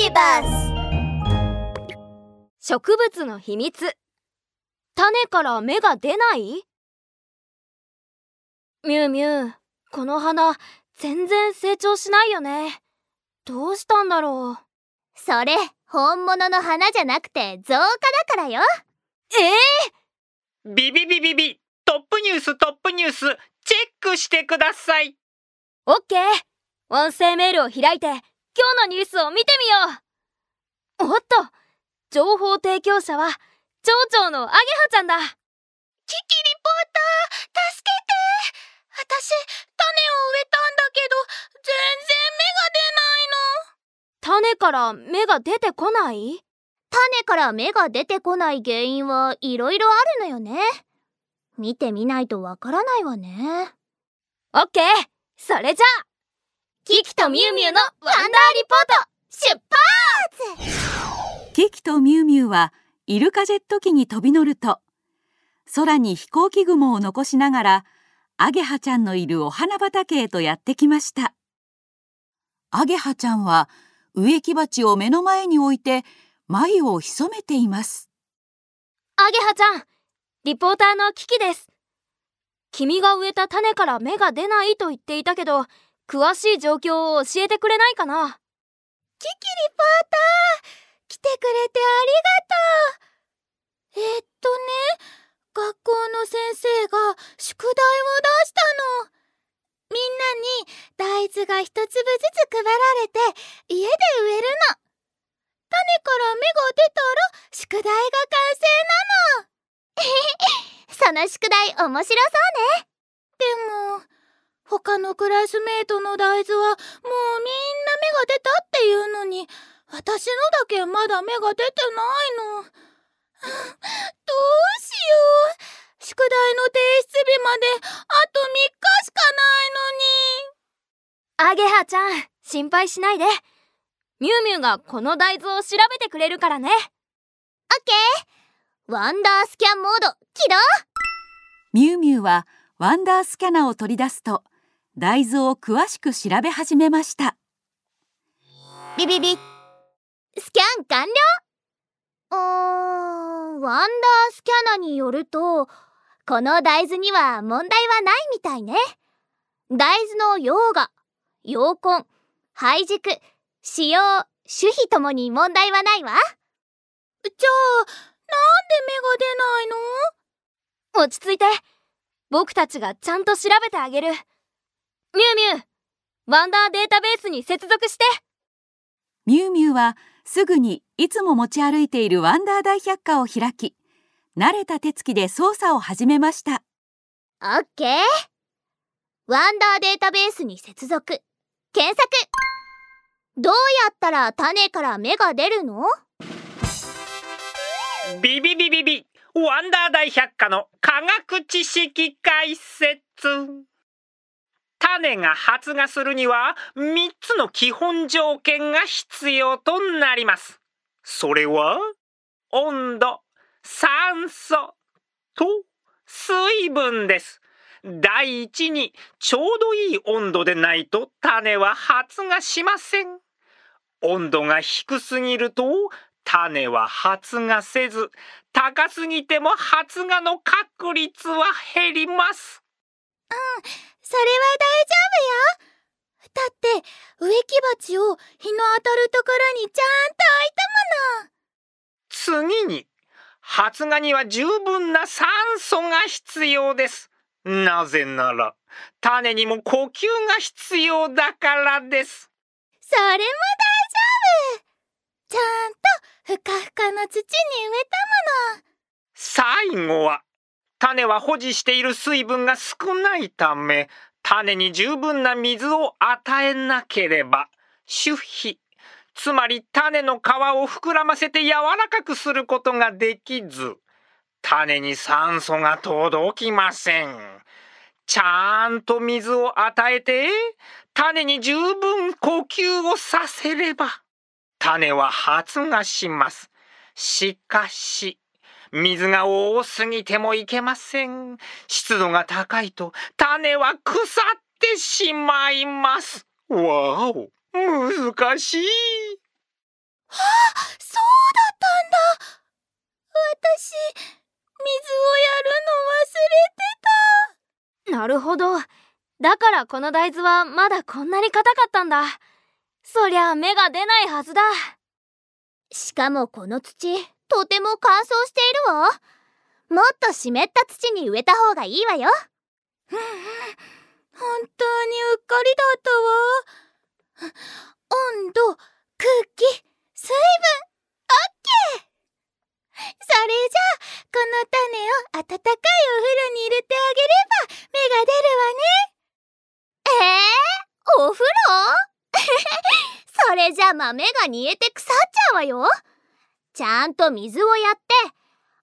ビバス植物の秘密。種から芽が出ない？ミュウミュウこの花全然成長しないよね。どうしたんだろう？それ本物の花じゃなくて造花だからよ。え？えー、ビビビビビトップニューストップニュースチェックしてください。オッケー。音声メールを開いて今日のニュースを見てみよう。おっと情報提供者は町長のアゲハちゃんだ。キキリポーター助けて。私種を植えたんだけど全然芽が出ないの。種から芽が出てこない？種から芽が出てこない原因はいろいろあるのよね。見てみないとわからないわね。オッケーそれじゃあキキとミュウミュウのワンダーリポート出発キキとミュウミュウはイルカジェット機に飛び乗ると空に飛行機雲を残しながらアゲハちゃんのいるお花畑へとやってきました。アゲハちゃんは植木鉢を目の前に置いて眉を潜めています。アゲハちゃんリポーターのキキです。君が植えた種から芽が出ないと言っていたけど詳しい状況を教えてくれないかな？キキリポーター来てくれてありがとうえー、っとね学校の先生が宿題を出したの。みんなに大豆が一粒ずつ配られて家で植えるの。種から芽が出たら宿題が完成なの。その宿題面白そうね。他のクラスメートの大豆はもうみんな芽が出たっていうのに、私のだけまだ芽が出てないの。どうしよう。宿題の提出日まであと3日しかないのに。アゲハちゃん、心配しないで。ミュウミュウがこの大豆を調べてくれるからね。オッケーワンダースキャンモード起動ミュウミュウはワンダースキャナを取り出すと大豆を詳しく調べ始めましたビビビスキャン完了？うーん、ワンダースキャナによると、この大豆には問題はないみたいね。大豆の溶河、溶根、胚軸、使用、種皮ともに問題はないわ。じゃあ、なんで芽が出ないの？落ち着いて。僕たちがちゃんと調べてあげる。ミュウミュウ、ワンダーデータベースに接続して。ミュウミュウはすぐにいつも持ち歩いているワンダー大百科を開き慣れた手つきで操作を始めました。オッケー。ワンダーデータベースに接続。検索。どうやったら種から芽が出るの？ビビビビビ。ワンダー大百科の科学知識解説種が発芽するには3つの基本条件が必要となります。それは温度、酸素と水分です。第一にちょうどいい温度でないと種は発芽しません。温度が低すぎると種は発芽せず高すぎても発芽の確率は減ります。うんそれは大丈夫よ。だって植木鉢を日の当たるところにちゃんと置いたもの。次に発芽には十分な酸素が必要です。なぜなら種にも呼吸が必要だからです。それも大丈夫。ちゃんとふかふかの土に植えたもの。最後は種は保持している水分が少ないため種に十分な水を与えなければ種皮つまり種の皮を膨らませて柔らかくすることができず種に酸素が届きません。ちゃんと水を与えて種に十分呼吸をさせれば種は発芽します。しかし水が多すぎてもいけません。湿度が高いと種は腐ってしまいます。わお、難しい。あそうだったんだ私水をやるの忘れてたなるほどだからこの大豆はまだこんなに硬かったんだそりゃ芽が出ないはずだしかもこの土とても乾燥しているわ。もっと湿った土に植えた方がいいわよ。本当にうっかりだったわ。温度空気水分オッケー。それじゃあこの種を温かいお風呂に入れてあげれば芽が出るわね。えー、お風呂？それじゃ豆が煮えて腐っちゃうわよちゃんと水をやって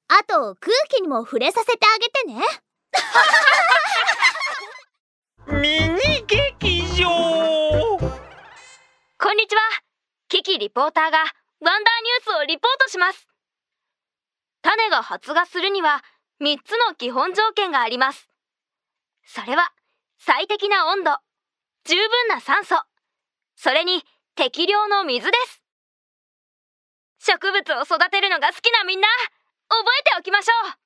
あと空気にも触れさせてあげてね。ミニ劇場。こんにちは。キキリポーターがワンダーニュースをリポートします。種が発芽するには3つの基本条件があります。それは最適な温度。十分な酸素。それに適量の水です植物を育てるのが好きなみんな覚えておきましょう。